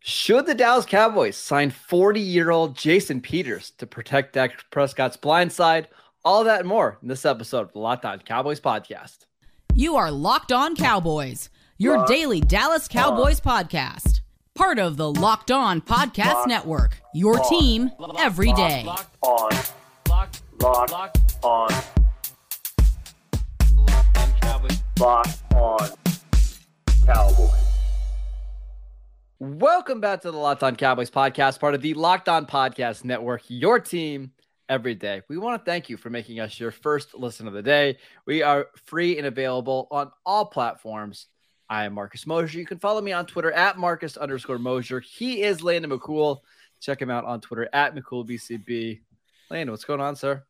Should the Dallas Cowboys sign 40 year old Jason Peters to protect Dak Prescott's blind side? All that and more in this episode of the Locked On Cowboys podcast. You are Locked On Cowboys, your Locked daily Dallas Cowboys podcast. Part of the Locked On Podcast Locked Network, your On. team every day. Locked, on, locked, locked locked. on, locked on Cowboys. Welcome back to the Locked On Cowboys podcast, part of the Locked On Podcast Network, your team every day. We want to thank you for making us your first listen of the day. We are free and available on all platforms. I am Marcus Mosher. You can follow me on Twitter at Marcus underscore Mosher. He is Landon McCool. Check him out on Twitter at McCoolBCB. Landon, what's going on, sir?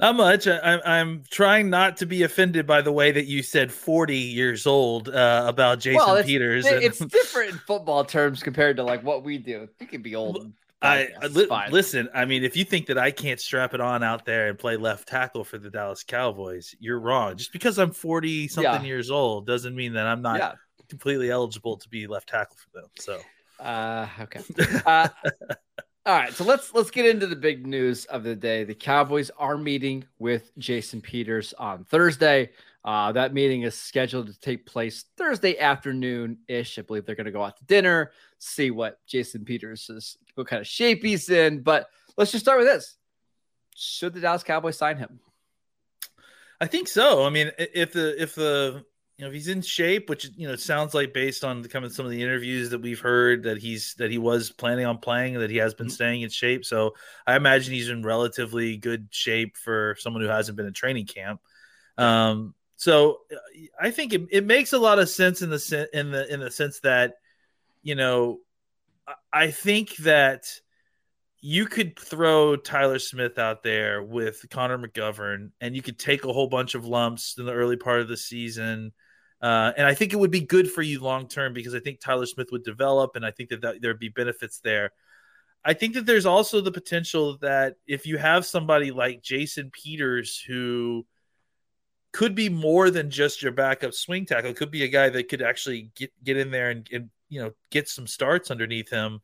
Not much. I, I'm I'm trying not to be offended by the way that you said 40 years old uh, about Jason it's, Peters. It's and- different in football terms compared to like what we do. You can be old. I. I It's li- listen. I mean, if you think that I can't strap it on out there and play left tackle for the Dallas Cowboys, you're wrong. Just because I'm 40 something Yeah. years old doesn't mean that I'm not Yeah. completely eligible to be left tackle for them. So Uh, okay. Uh, all right. So let's let's get into the big news of the day. The Cowboys are meeting with Jason Peters on Thursday. Uh, that meeting is scheduled to take place Thursday afternoon ish. I believe they're going to go out to dinner, see what Jason Peters is, what kind of shape he's in. But let's just start with this: Should the Dallas Cowboys sign him? I think so. I mean, if the if the you know if he's in shape, which you know it sounds like based on the, kind of some of the interviews that we've heard that he's that he was planning on playing, that he has been staying in shape. So I imagine he's in relatively good shape for someone who hasn't been in training camp. Um, so uh, I think it, it makes a lot of sense in the sen- in the in the sense that you know I think that you could throw Tyler Smith out there with Connor McGovern, and you could take a whole bunch of lumps in the early part of the season. Uh, and I think it would be good for you long term because I think Tyler Smith would develop, and I think that, that there'd be benefits there. I think that there's also the potential that if you have somebody like Jason Peters who could be more than just your backup swing tackle, could be a guy that could actually get get in there and, and you know get some starts underneath him.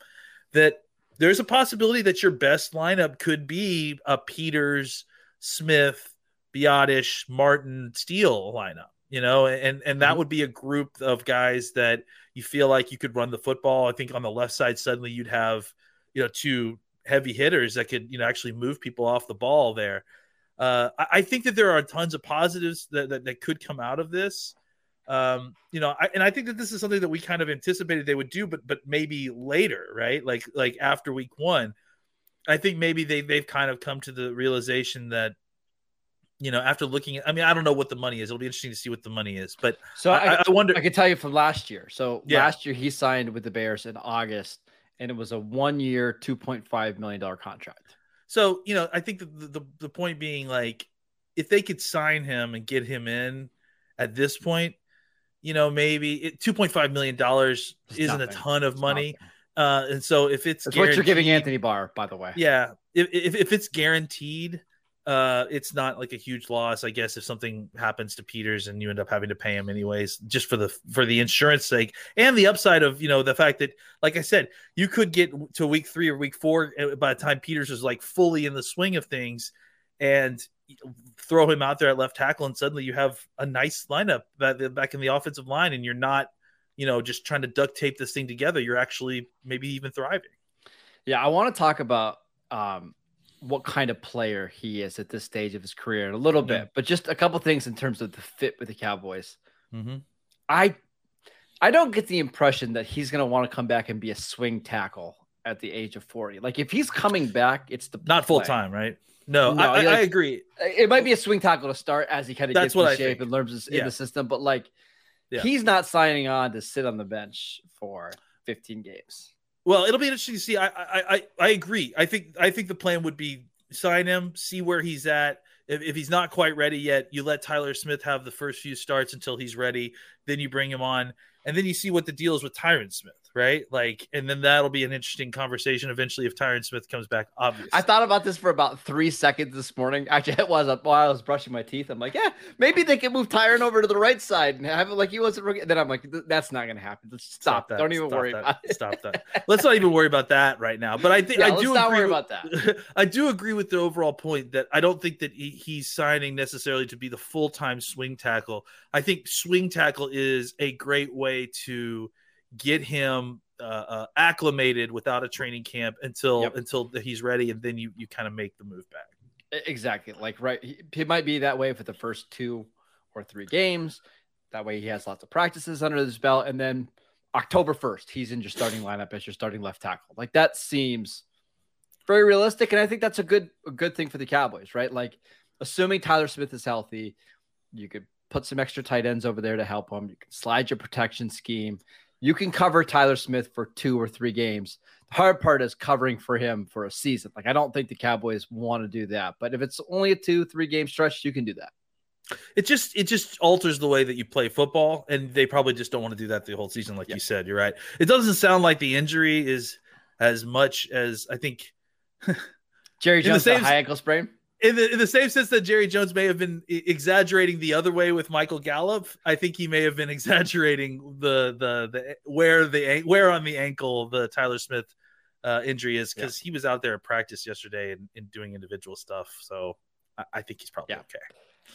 That there's a possibility that your best lineup could be a Peters, Smith, Biadasz, Martin, Steele lineup. You know, and and that Mhm. would be a group of guys that you feel like you could run the football. I think on the left side suddenly you'd have you know two heavy hitters that could you know actually move people off the ball there. Uh, I, I think that there are tons of positives that, that, that could come out of this. Um, you know, I, and I think that this is something that we kind of anticipated they would do, but but maybe later, right? Like like after week one, I think maybe they they've kind of come to the realization that you know after looking at, I mean, I don't know what the money is. It'll be interesting to see what the money is, but So I, I, I wonder. I can tell you from last year. So Yeah. last year he signed with the Bears in August, and it was a one-year, two point five million dollar contract. So you know, I think the, the the point being like, if they could sign him and get him in at this point, you know, maybe it, two point five million dollars isn't a ton of It's money. nothing. Uh, and so if it's what you're giving Anthony Barr, by the way. yeah, if, if if it's guaranteed, uh, it's not like a huge loss, I guess. If something happens to Peters and you end up having to pay him anyways, just for the for the insurance sake and the upside of you know the fact that, like I said, you could get to week three or week four uh, by the time Peters is like fully in the swing of things, and throw him out there at left tackle, and suddenly you have a nice lineup back in the offensive line, and you're not. You know, just trying to duct tape this thing together. You're actually maybe even thriving. Yeah, I want to talk about um, what kind of player he is at this stage of his career in a little Yeah. bit, but just a couple things in terms of the fit with the Cowboys. Mm-hmm. I I don't get the impression that he's going to want to come back and be a swing tackle at the age of 40. Like if he's coming back, it's the Not full time, right? No, No, I, I, like- I agree. It might be a swing tackle to start as he kind of That's gets in shape think. and learns his, in the system, but like Yeah. he's not signing on to sit on the bench for 15 games. Well, it'll be interesting to see. I, I I I agree. I think I think the plan would be sign him, see where he's at. If, if he's not quite ready yet, you let Tyler Smith have the first few starts until he's ready. Then you bring him on, and then you see what the deal is with Tyron Smith, right? Like, and then that'll be an interesting conversation eventually if Tyron Smith comes back. Obviously, I thought about this for about three seconds this morning. Actually, it was up while I was brushing my teeth. I'm like, yeah, maybe they can move Tyron over to the right side and have it like he wasn't. Then I'm like, that's not going to happen. Let's stop. that. Don't even Stop worry that. about it. Stop that. Let's not even worry about that right now. But I think Yeah, I let's do not agree worry with- about that. I do agree with the overall point that I don't think that he, he's signing necessarily to be the full time swing tackle. I think swing tackle is a great way to get him uh, uh, acclimated without a training camp until Yep. until he's ready, and then you you kind of make the move back. Exactly. Like right, he might be that way for the first two or three games. That way, he has lots of practices under his belt, and then October first, he's in your starting lineup as your starting left tackle. Like that seems very realistic, and I think that's a good a good thing for the Cowboys, right? Like assuming Tyler Smith is healthy, you could put some extra tight ends over there to help him. You can slide your protection scheme. You can cover Tyler Smith for two or three games. The hard part is covering for him for a season. Like I don't think the Cowboys want to do that, but if it's only a two, three game stretch, you can do that. It just it just alters the way that you play football, and they probably just don't want to do that the whole season, like Yeah. you said. You're right. It doesn't sound like the injury is as much as I think Jerry the Jones, a same- high ankle sprain. In the in the same sense that Jerry Jones may have been exaggerating the other way with Michael Gallup, I think he may have been exaggerating the the the where the where on the ankle the Tyler Smith uh, injury is because he was out there at practice yesterday and, and doing individual stuff. So I, I think he's probably Yeah. okay.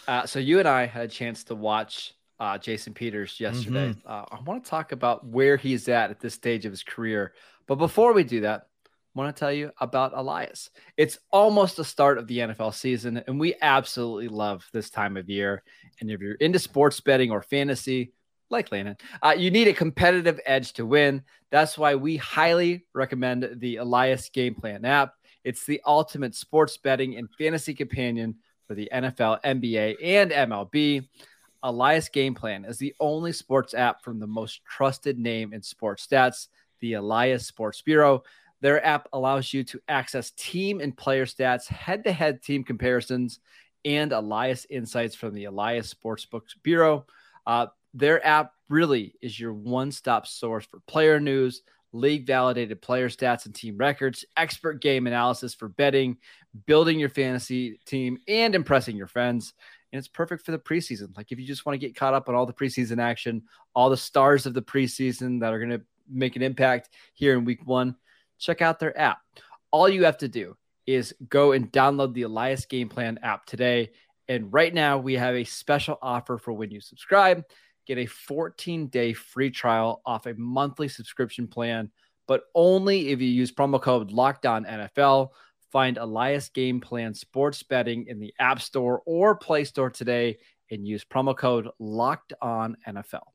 Uh, so you and I had a chance to watch uh, Jason Peters yesterday. Mm-hmm. Uh, I want to talk about where he's at at this stage of his career. But before we do that, want to tell you about Elias. It's almost the start of the NFL season, and we absolutely love this time of year. And if you're into sports betting or fantasy, like Landon, uh, you need a competitive edge to win. That's why we highly recommend the Elias Game Plan app. It's the ultimate sports betting and fantasy companion for the NFL, NBA, and MLB. Elias Game Plan is the only sports app from the most trusted name in sports stats, the Elias Sports Bureau. Their app allows you to access team and player stats, head to head team comparisons, and Elias insights from the Elias Sportsbooks Bureau. Uh, their app really is your one stop source for player news, league validated player stats and team records, expert game analysis for betting, building your fantasy team, and impressing your friends. And it's perfect for the preseason. Like if you just want to get caught up on all the preseason action, all the stars of the preseason that are going to make an impact here in week one, check out their app. All you have to do is go and download the Elias Game Plan app today. And right now, we have a special offer for when you subscribe. Get a 14 day free trial off a monthly subscription plan, but only if you use promo code LOCKEDON NFL. Find Elias Game Plan Sports Betting in the App Store or Play Store today and use promo code Locked On NFL.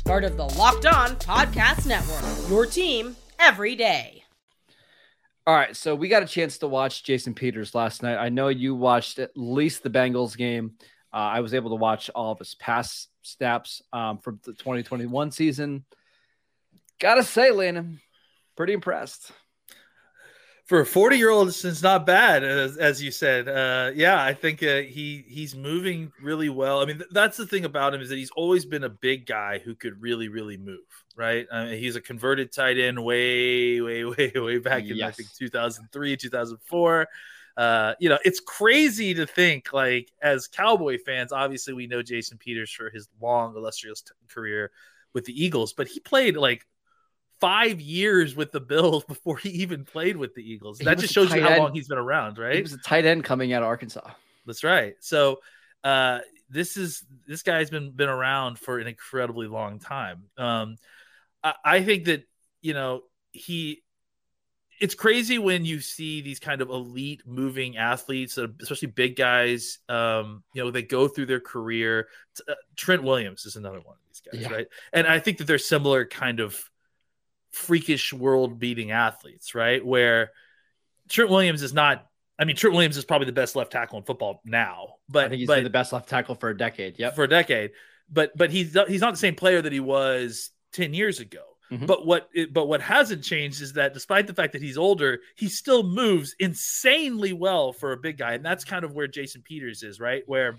part of the Locked On Podcast Network. Your team every day. All right, so we got a chance to watch Jason Peters last night. I know you watched at least the Bengals game. Uh, I was able to watch all of his pass snaps um, from the 2021 season. Gotta say, Landon, pretty impressed. For a 40 year old, it's not bad, as, as you said. Uh, yeah, I think uh, he he's moving really well. I mean, th- that's the thing about him is that he's always been a big guy who could really, really move. Right? I mean, he's a converted tight end way, way, way, way back in I think 2003, 2004. Uh, you know, it's crazy to think like as Cowboy fans. Obviously, we know Jason Peters for his long, illustrious t- career with the Eagles, but he played like five years with the Bills before he even played with the Eagles. He that just shows you how end. long he's been around, right? He was a tight end coming out of Arkansas. That's right. So uh this is this guy's been been around for an incredibly long time. Um I, I think that you know he it's crazy when you see these kind of elite moving athletes, uh, especially big guys. Um, you know, they go through their career. Uh, Trent Williams is another one of these guys, Yeah. right? And I think that they're similar kind of freakish world beating athletes, right? Where Trent Williams is not. I mean, Trent Williams is probably the best left tackle in football now, but I think he's but been the best left tackle for a decade. Yeah, for a decade. But but he's he's not the same player that he was ten years ago. Mhm. But what it- but what hasn't changed is that despite the fact that he's older, he still moves insanely well for a big guy, and that's kind of where Jason Peters is, right? Where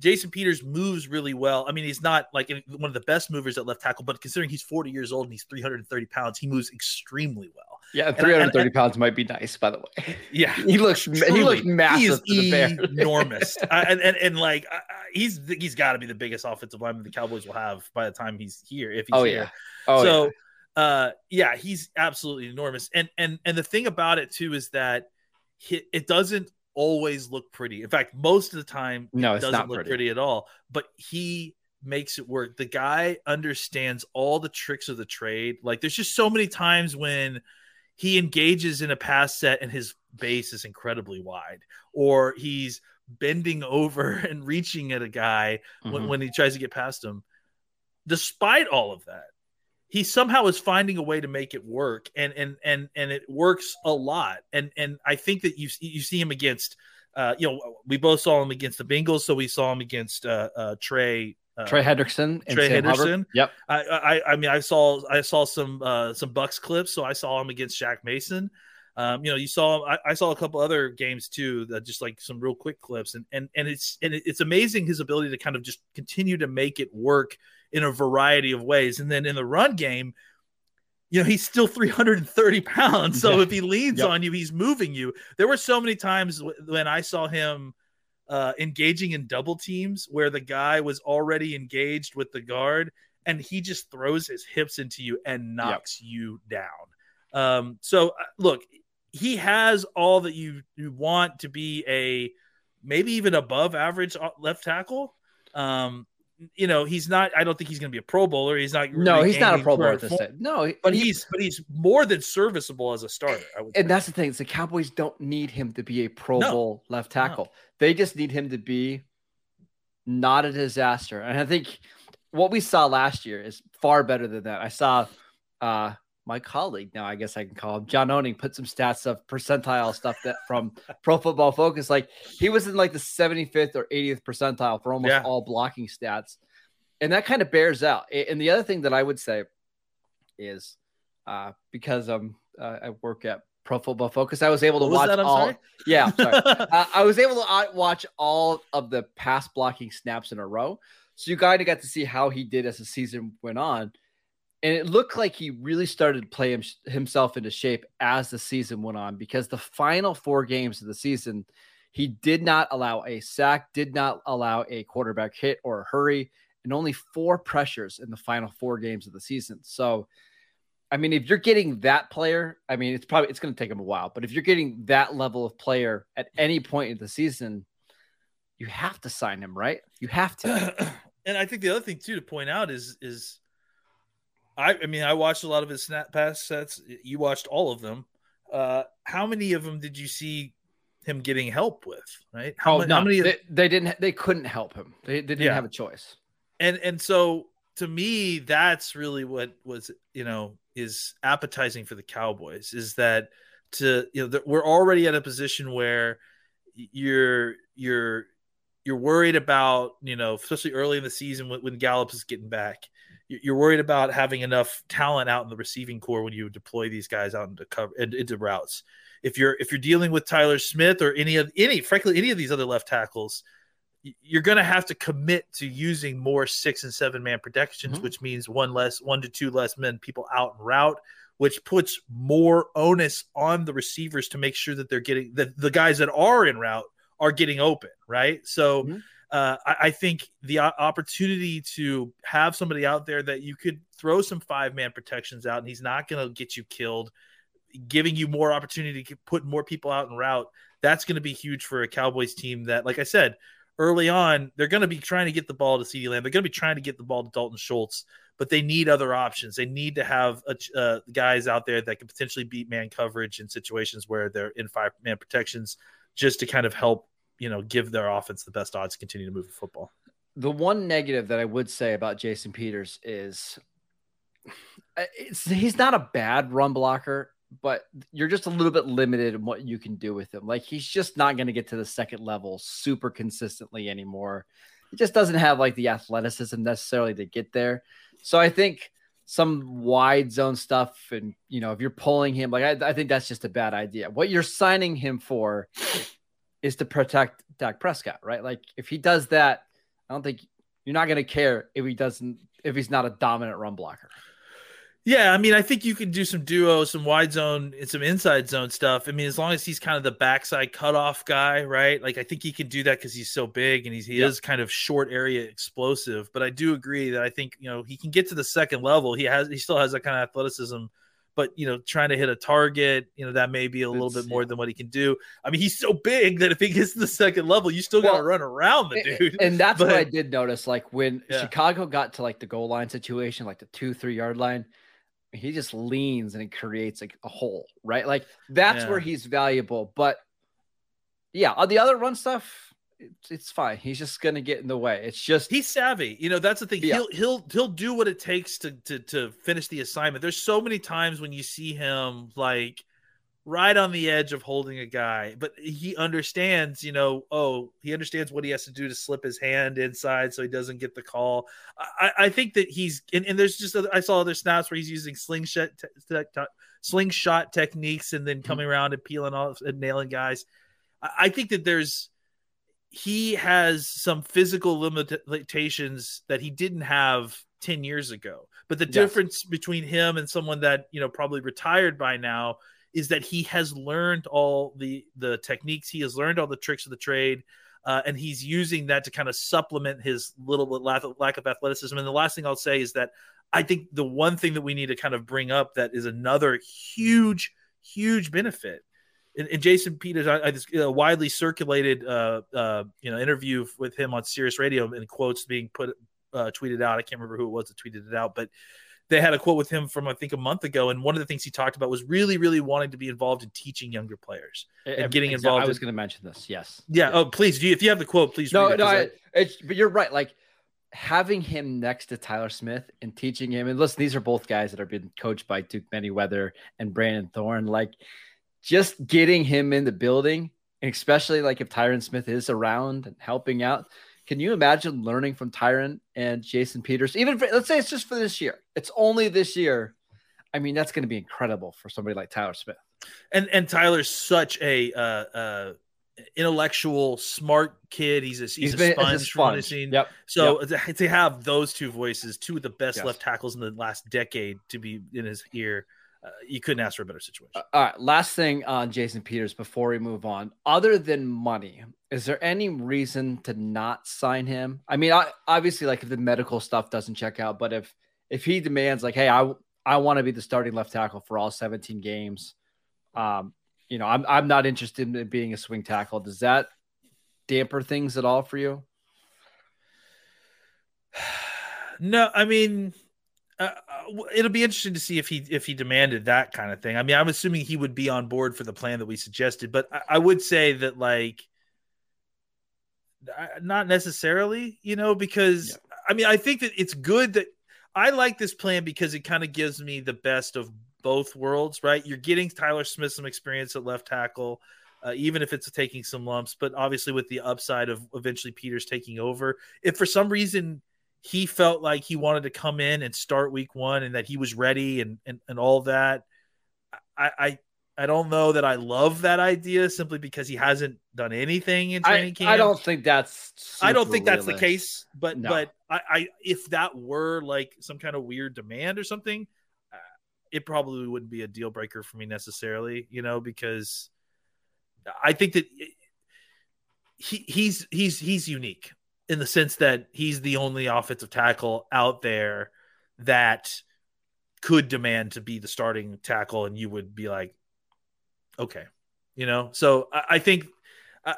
Jason Peters moves really well. I mean, he's not like one of the best movers at left tackle, but considering he's 40 years old and he's 330 pounds, he moves extremely well. Yeah, and- 330 pounds might be nice, by the way. Yeah, He looks he looks massive He is enormous, uh, and, and and like uh, he's he's got to be the biggest offensive lineman the Cowboys will have by the time he's here. If he's Oh, here. yeah. Oh, so yeah. uh, yeah, he's absolutely enormous. And and and the thing about it too is that he, it doesn't always look pretty. In fact, most of the time, No, it doesn't look pretty. pretty at all. But he makes it work. The guy understands all the tricks of the trade. Like there's just so many times when he engages in a pass set and his base is incredibly wide, or he's bending over and reaching at a guy when, Mhm. when he tries to get past him. Despite all of that, he somehow is finding a way to make it work, and and and and it works a lot. And and I think that you you see him against, uh, you know, we both saw him against the Bengals, so we saw him against uh, uh, Trey. Uh, Trey Hendrickson Trey Sam Hubbard. Henderson. Yep. I, I I mean I saw I saw some uh some Bucs clips, so I saw him against Shaq Mason. Um, you know, you saw I, I saw a couple other games too, that just like some real quick clips, and and and it's and it's amazing his ability to kind of just continue to make it work in a variety of ways. And then in the run game, you know, he's still 330 pounds. So Yeah. if he leans Yep. on you, he's moving you. There were so many times when I saw him uh, engaging in double teams where the guy was already engaged with the guard and he just throws his hips into you and knocks you down. Um, so uh, look, he has all that you you want to be a maybe even above average uh, left tackle. Um, you know, he's not. I don't think he's going to be a Pro Bowler. He's not. No, he's not a Pro Bowler at this. No, But he- he's but he's more than serviceable as a starter. I would. and say. that's the thing. Is the Cowboys don't need him to be a Pro No. Bowl left tackle. They just need him to be not a disaster. And I think what we saw last year is far better than that. I saw uh my colleague now, I guess I can call him John Owning, put some stats of percentile stuff that from Pro Football Focus. Like he was in like the 75th or 80th percentile for almost Yeah. all blocking stats. And that kind of bears out. And the other thing that I would say is uh, because um, uh, I work at Pro Football Focus, I was able to was watch all. sorry? Yeah, sorry. uh, I was able to uh, watch all of the pass blocking snaps in a row. So you kind of got to see how he did as the season went on. And it looked like he really started to play him, himself into shape as the season went on because the final four games of the season, he did not allow a sack, did not allow a quarterback hit or a hurry, and only four pressures in the final four games of the season. So, I mean, if you're getting that player, I mean, it's probably it's going to take him a while, but if you're getting that level of player at any point in the season, you have to sign him, right? You have to. and I think the other thing too to point out is is I I mean I watched a lot of his snap pass sets. You watched all of them. Uh, how many of them did you see him getting help with? Right? How, oh many, no, how many? they, they didn't. They couldn't help him. They, they didn't Yeah. have a choice. and and so to me that's really what was you know is appetizing for the cowboys is that to you know that we're already at a position where you're you're you're worried about you know especially early in the season when, when gallup is getting back you're worried about having enough talent out in the receiving corps when you deploy these guys out into cover into into routes if you're if you're dealing with tyler smith or any of any frankly any of these other left tackles you're going to have to commit to using more six and seven man protections, Mhm. which means one less, one to two less men, people out en route, which puts more onus on the receivers to make sure that they're getting that the guys that are in route are getting open, right? So. Mhm. Uh, I, I think the opportunity to have somebody out there that you could throw some five man protections out and he's not going to get you killed, giving you more opportunity to put more people out en route. That's going to be huge for a Cowboys team that, like I said, early on, they're going to be trying to get the ball to CeeDee Lamb. They're going to be trying to get the ball to Dalton Schultz. but they need other options. They need to have uh, guys out there that can potentially beat man coverage in situations where they're in five man protections, just to kind of help you know give their offense the best odds to continue to move the football. The one negative that I would say about Jason Peters is uh, he's not a bad run blocker, but you're just a little bit limited in what you can do with him. Like he's just not going to get to the second level super consistently anymore. He just doesn't have like the athleticism necessarily to get there. So I think some wide zone stuff, and you know, if you're pulling him, like I, I think that's just a bad idea. What you're signing him for is to protect Dak Prescott, right? Like if he does that, I don't think you're not going to care if he doesn't if he's not a dominant run blocker. Yeah, I mean, I think you can do some duo, some wide zone, and some inside zone stuff. I mean, as long as he's kind of the backside cutoff guy, right? Like, I think he can do that because he's so big and he's, he is kind of short area explosive. But I do agree that I think you know he can get to the second level. He has, he still has that kind of athleticism. But you know, trying to hit a target, you know, that may be a little bit more yeah. than what he can do. I mean, he's so big that if he gets to the second level, you still got to run around the dude. And that's but, what I did notice. Like when yeah. Chicago got to like the goal line situation, like the two three yard line he just leans and it creates like a hole, right? Like that's yeah. where he's valuable. But yeah, on the other run stuff, it's, it's fine. He's just gonna get in the way. It's just he's savvy. You know, that's the thing. Yeah. He'll he'll he'll do what it takes to to to finish the assignment. There's so many times when you see him like right on the edge of holding a guy, but he understands, you know, oh, he understands what he has to do to slip his hand inside so he doesn't get the call. I, I think that he's, and, and there's just, I saw other snaps where he's using slingshot, te- te- slingshot techniques and then mm-hmm. coming mm-hmm. around and peeling off and nailing guys. I, I think that there's, he has some physical limitations that he didn't have 10 years ago. But the yes. difference between him and someone that, you know, probably retired by now is that he has learned all the the techniques, he has learned all the tricks of the trade. Uh, and he's using that to kind of supplement his little lack, lack of athleticism. And the last thing I'll say is that I think the one thing that we need to kind of bring up that is another huge, huge benefit. In, in Jason Peters, I, I just uh, widely circulated, uh, uh, you know, interview with him on Sirius Radio and quotes being put uh, tweeted out. I can't remember who it was that tweeted it out, but they had a quote with him from I think a month ago, and one of the things he talked about was really, really wanting to be involved in teaching younger players and getting involved. I was in... going to mention this. Yes. Yeah. Oh, please. Do. If you have the quote, please. No, no. I, it's, but you're right. Like having him next to Tyler Smith and teaching him, and listen, these are both guys that have been coached by Duke Manyweather and Brandon Thorn. Like just getting him in the building, and especially like if Tyron Smith is around and helping out, can you imagine learning from Tyron and Jason Peters? Even for, let's say it's just for this year. It's only this year. I mean, that's going to be incredible for somebody like Tyler Smith. And and Tyler's such a uh, uh, intellectual, smart kid. He's a he's, he's a been, sponge. sponge. Yep. So yep. to have those two voices, two of the best yes. left tackles in the last decade, to be in his ear, uh, you couldn't ask for a better situation. Uh, all right. Last thing on Jason Peters before we move on. Other than money, is there any reason to not sign him? I mean, I, obviously, like if the medical stuff doesn't check out, but if if he demands like, hey, I I want to be the starting left tackle for all 17 games, um, you know, I'm I'm not interested in being a swing tackle. Does that damper things at all for you? No, I mean, uh, uh it'll be interesting to see if he if he demanded that kind of thing. I mean, I'm assuming he would be on board for the plan that we suggested, but I, I would say that like not necessarily, you know, because yeah. I mean, I think that it's good that I like this plan because it kind of gives me the best of both worlds, right? You're getting Tyler Smith some experience at left tackle, uh, even if it's taking some lumps, but obviously with the upside of eventually Peters taking over. If for some reason he felt like he wanted to come in and start week one and that he was ready and and, and all that, I, I I don't know that I love that idea simply because he hasn't done anything in training I, camp. I don't think that's. I don't think that's the case. But no. but I, I if that were like some kind of weird demand or something, uh, it probably wouldn't be a deal breaker for me necessarily. You know because I think that he he's he's he's unique in the sense that he's the only offensive tackle out there that could demand to be the starting tackle and you would be like okay you know so i, I think I,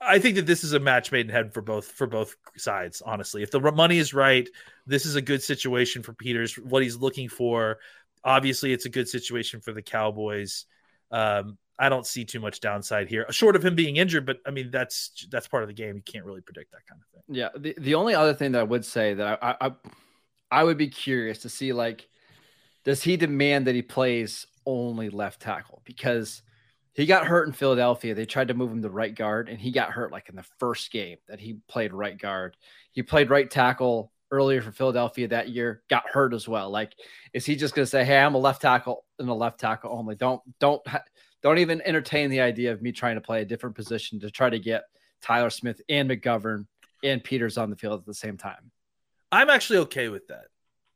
I think that this is a match made in heaven for both for both sides. Honestly, if the money is right, this is a good situation for Peters. What he's looking for, obviously, it's a good situation for the Cowboys. Um, I don't see too much downside here, short of him being injured. But I mean, that's that's part of the game. You can't really predict that kind of thing. Yeah. The, the only other thing that I would say that I, I I would be curious to see like, does he demand that he plays only left tackle because he got hurt in Philadelphia. They tried to move him to right guard, and he got hurt like in the first game that he played right guard. He played right tackle earlier for Philadelphia that year, got hurt as well. Like, is he just going to say, "Hey, I'm a left tackle and a left tackle only"? Don't don't don't even entertain the idea of me trying to play a different position to try to get Tyler Smith and McGovern and Peters on the field at the same time. I'm actually okay with that,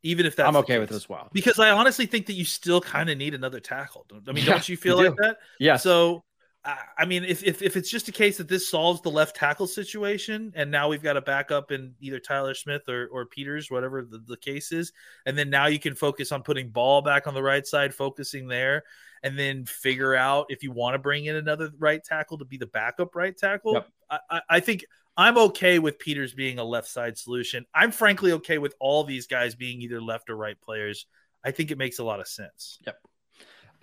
even if that's I'm okay with it as well. Because I honestly think that you still kind of need another tackle. I mean, yeah, don't you feel you like that? Yeah. So, I mean, if, if if it's just a case that this solves the left tackle situation, and now we've got a backup in either Tyler Smith or, or Peters, whatever the, the case is, and then now you can focus on putting ball back on the right side, focusing there, and then figure out if you want to bring in another right tackle to be the backup right tackle. Yep. I, I think I'm okay with Peters being a left side solution. I'm frankly okay with all these guys being either left or right players. I think it makes a lot of sense. Yep.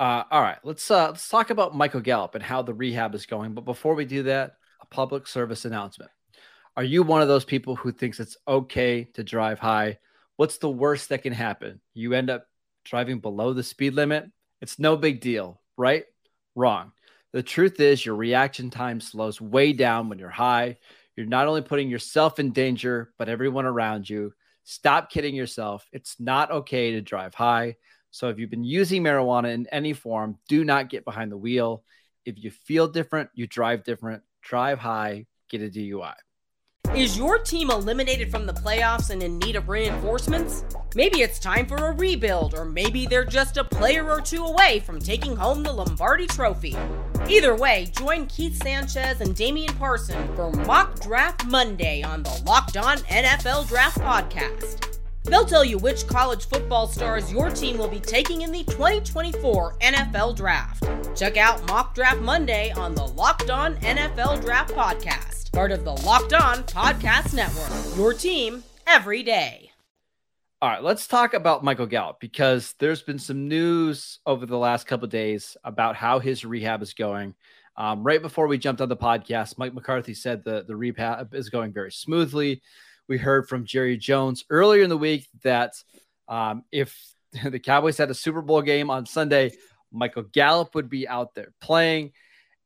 Uh, all right, let's uh, let's talk about Michael Gallup and how the rehab is going. But before we do that, a public service announcement. Are you one of those people who thinks it's okay to drive high? What's the worst that can happen? You end up driving below the speed limit. It's no big deal, right? Wrong. The truth is, your reaction time slows way down when you're high. You're not only putting yourself in danger, but everyone around you. Stop kidding yourself. It's not okay to drive high. So if you've been using marijuana in any form, do not get behind the wheel. If you feel different, you drive different, drive high, get a DUI. Is your team eliminated from the playoffs and in need of reinforcements? Maybe it's time for a rebuild, or maybe they're just a player or two away from taking home the Lombardi Trophy. Either way, join Keith Sanchez and Damian Parson for Mock Draft Monday on the Locked On NFL Draft Podcast. They'll tell you which college football stars your team will be taking in the 2024 NFL Draft. Check out Mock Draft Monday on the Locked On NFL Draft Podcast, part of the Locked On Podcast Network. Your team every day. All right, let's talk about Michael Gallup because there's been some news over the last couple days about how his rehab is going. Um, right before we jumped on the podcast, Mike McCarthy said the, the rehab is going very smoothly. We heard from Jerry Jones earlier in the week that um, if the Cowboys had a Super Bowl game on Sunday, Michael Gallup would be out there playing.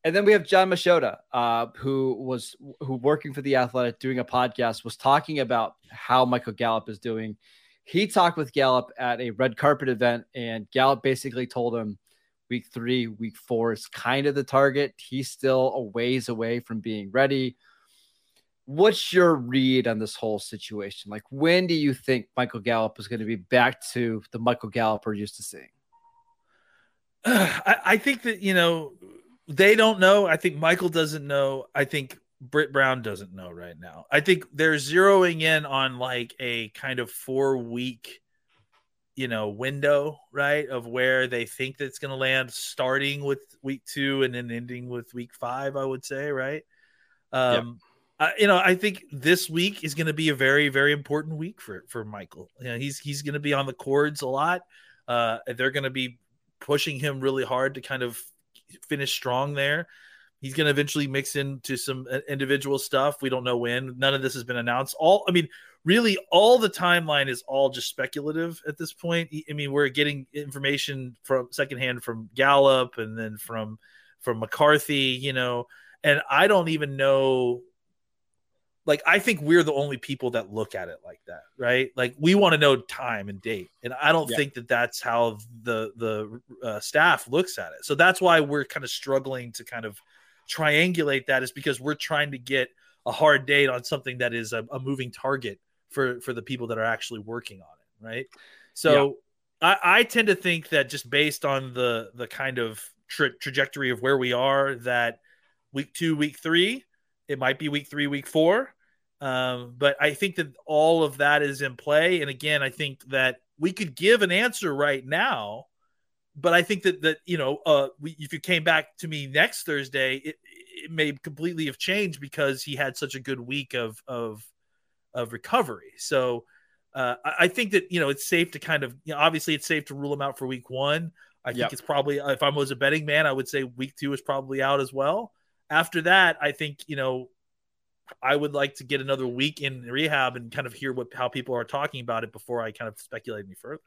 And then we have Jon Machota, uh, who was who working for the Athletic, doing a podcast, was talking about how Michael Gallup is doing. He talked with Gallup at a red carpet event, and Gallup basically told him week three, week four is kind of the target. He's still a ways away from being ready what's your read on this whole situation? Like, when do you think Michael Gallup is going to be back to the Michael Gallup we're used to seeing? I, I, think that, you know, they don't know. I think Michael doesn't know. I think Britt Brown doesn't know right now. I think they're zeroing in on like a kind of four week, you know, window, right? Of where they think that's going to land starting with week two and then ending with week five, I would say, right? Um, yep uh, you know, I think this week is going to be a very, very important week for for Michael. You know, he's he's going to be on the cords a lot. Uh, they're going to be pushing him really hard to kind of finish strong there. He's going to eventually mix into some uh, individual stuff. We don't know when. None of this has been announced. All I mean, really, all the timeline is all just speculative at this point. I mean, we're getting information from secondhand from Gallup and then from from McCarthy. You know, and I don't even know like I think we're the only people that look at it like that, right? Like we want to know time and date, and I don't yeah. think that that's how the the uh, staff looks at it. So that's why we're kind of struggling to kind of triangulate that, is because we're trying to get a hard date on something that is a, a moving target for for the people that are actually working on it, right? So yeah. I, I tend to think that just based on the the kind of tra- trajectory of where we are, that week two, week three, it might be week three, week four um, but I think that all of that is in play. And again, I think that we could give an answer right now, but I think that that you know, uh, we, if you came back to me next Thursday, it, it may completely have changed because he had such a good week of of of recovery. So uh, I think that you know it's safe to kind of you know, obviously it's safe to rule him out for week one. I think Yep. it's probably if I was a betting man, I would say week two is probably out as well. After that, I think you know I would like to get another week in rehab and kind of hear what how people are talking about it before I kind of speculate any further.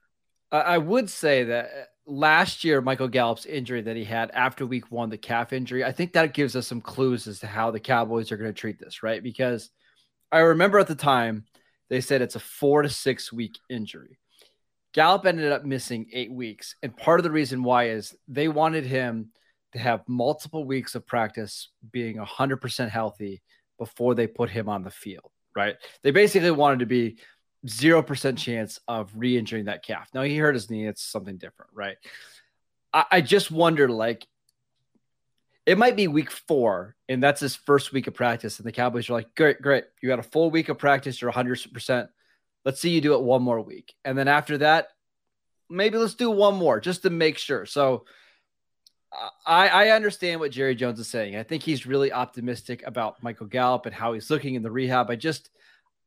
I would say that uh, last year, Michael Gallup's injury that he had after week one, the calf injury, I think that gives us some clues as to how the Cowboys are going to treat this, right? Because I remember at the time they said it's a four to six week injury. Gallup ended up missing eight weeks. And part of the reason why is they wanted him to have multiple weeks of practice being 100% healthy before they put him on the field, right? They basically wanted to be 0% chance of re injuring that calf. Now, he hurt his knee. It's something different, right? I, I just wonder, like, it might be week four, and that's his first week of practice. And the Cowboys are like, great, great. You got a full week of practice. You're 100%. Let's see you do it one more week. And then after that, maybe let's do one more just to make sure. So I, I understand what Jerry Jones is saying. I think he's really optimistic about Michael Gallup and how he's looking in the rehab. I just,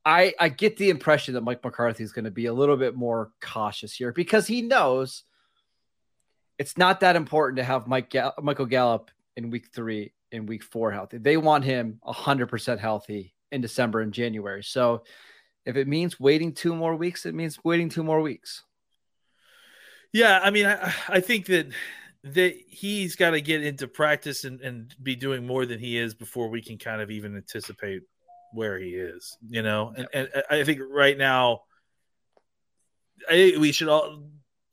I, I get the impression that Mike McCarthy is going to be a little bit more cautious here because he knows it's not that important to have Mike Gall- Michael Gallup in week three and week four healthy. They want him 100% healthy in December and January. So if it means waiting two more weeks, it means waiting two more weeks. Yeah, I mean, I, I think that that he's got to get into practice and, and be doing more than he is before we can kind of even anticipate where he is, you know. And, and I think right now, I think we should all.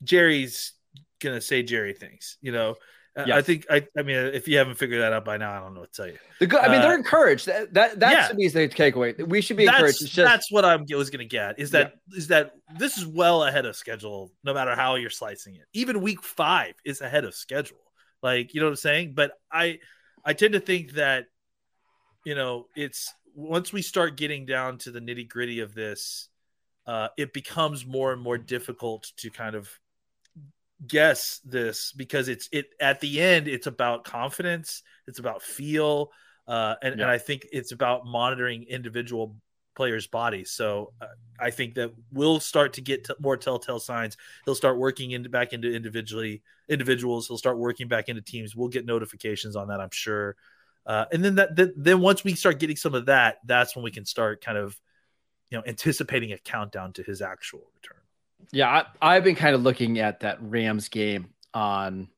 Jerry's gonna say Jerry things, you know. I- I think I. I mean, if you haven't figured that out by now, I don't know what to tell you. The good, I mean, Uh, they're encouraged. That that, that yeah. to me is the takeaway. We should be encouraged. That's It's just that's what I was gonna get. Is that is that this is well ahead of schedule, no matter how you're slicing it. Even week five is ahead of schedule. Like you know what I'm saying. But I I tend to think that you know it's once we start getting down to the nitty gritty of this, uh, it becomes more and more difficult to kind of guess this because it's it at the end it's about confidence it's about feel uh and, Yeah. and i think it's about monitoring individual players bodies. So uh, i think that we'll start to get t- more telltale signs. He'll start working into back into individually individuals. He'll start working back into teams. We'll get notifications on that i'm sure. Uh and then that, that then once we start getting some of that that's when we can start kind of you know anticipating a countdown to his actual return Yeah, I, I've been kind of looking at that Rams game on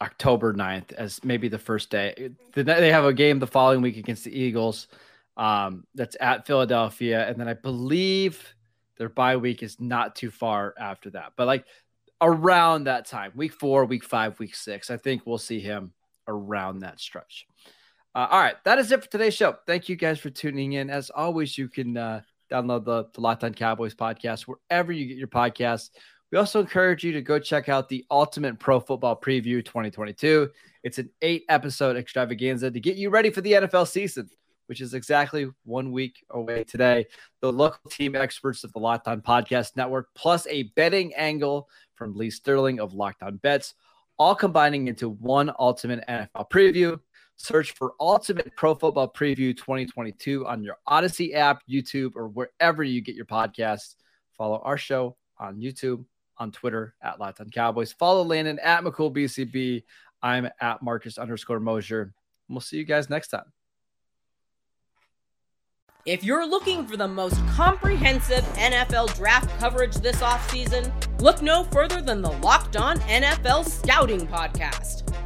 October 9th as maybe the first day. They have a game the following week against the Eagles. Um, that's at Philadelphia, and then I believe their bye week is not too far after that. But like around that time, week four, week five, week six, I think we'll see him around that stretch. Uh, all right, that is it for today's show. Thank you guys for tuning in. As always, you can uh, download the, the Cowboys podcast wherever you get your podcasts. We also encourage you to go check out the Ultimate Pro Football Preview 2022. It's an eight episode extravaganza to get you ready for the NFL season, which is exactly one week away today. The local team experts of the Locked On Podcast Network, plus a betting angle from Lee Sterling of Locked On Bets, all combining into one ultimate NFL preview. Search for Ultimate Pro Football Preview 2022 on your Odyssey app, YouTube, or wherever you get your podcasts. Follow our show on YouTube, on Twitter at Locked On Cowboys. Follow Landon at McCoolBCB. I'm at Marcus underscore Mosher. We'll see you guys next time. If you're looking for the most comprehensive NFL draft coverage this offseason, look no further than the Locked On NFL Scouting Podcast.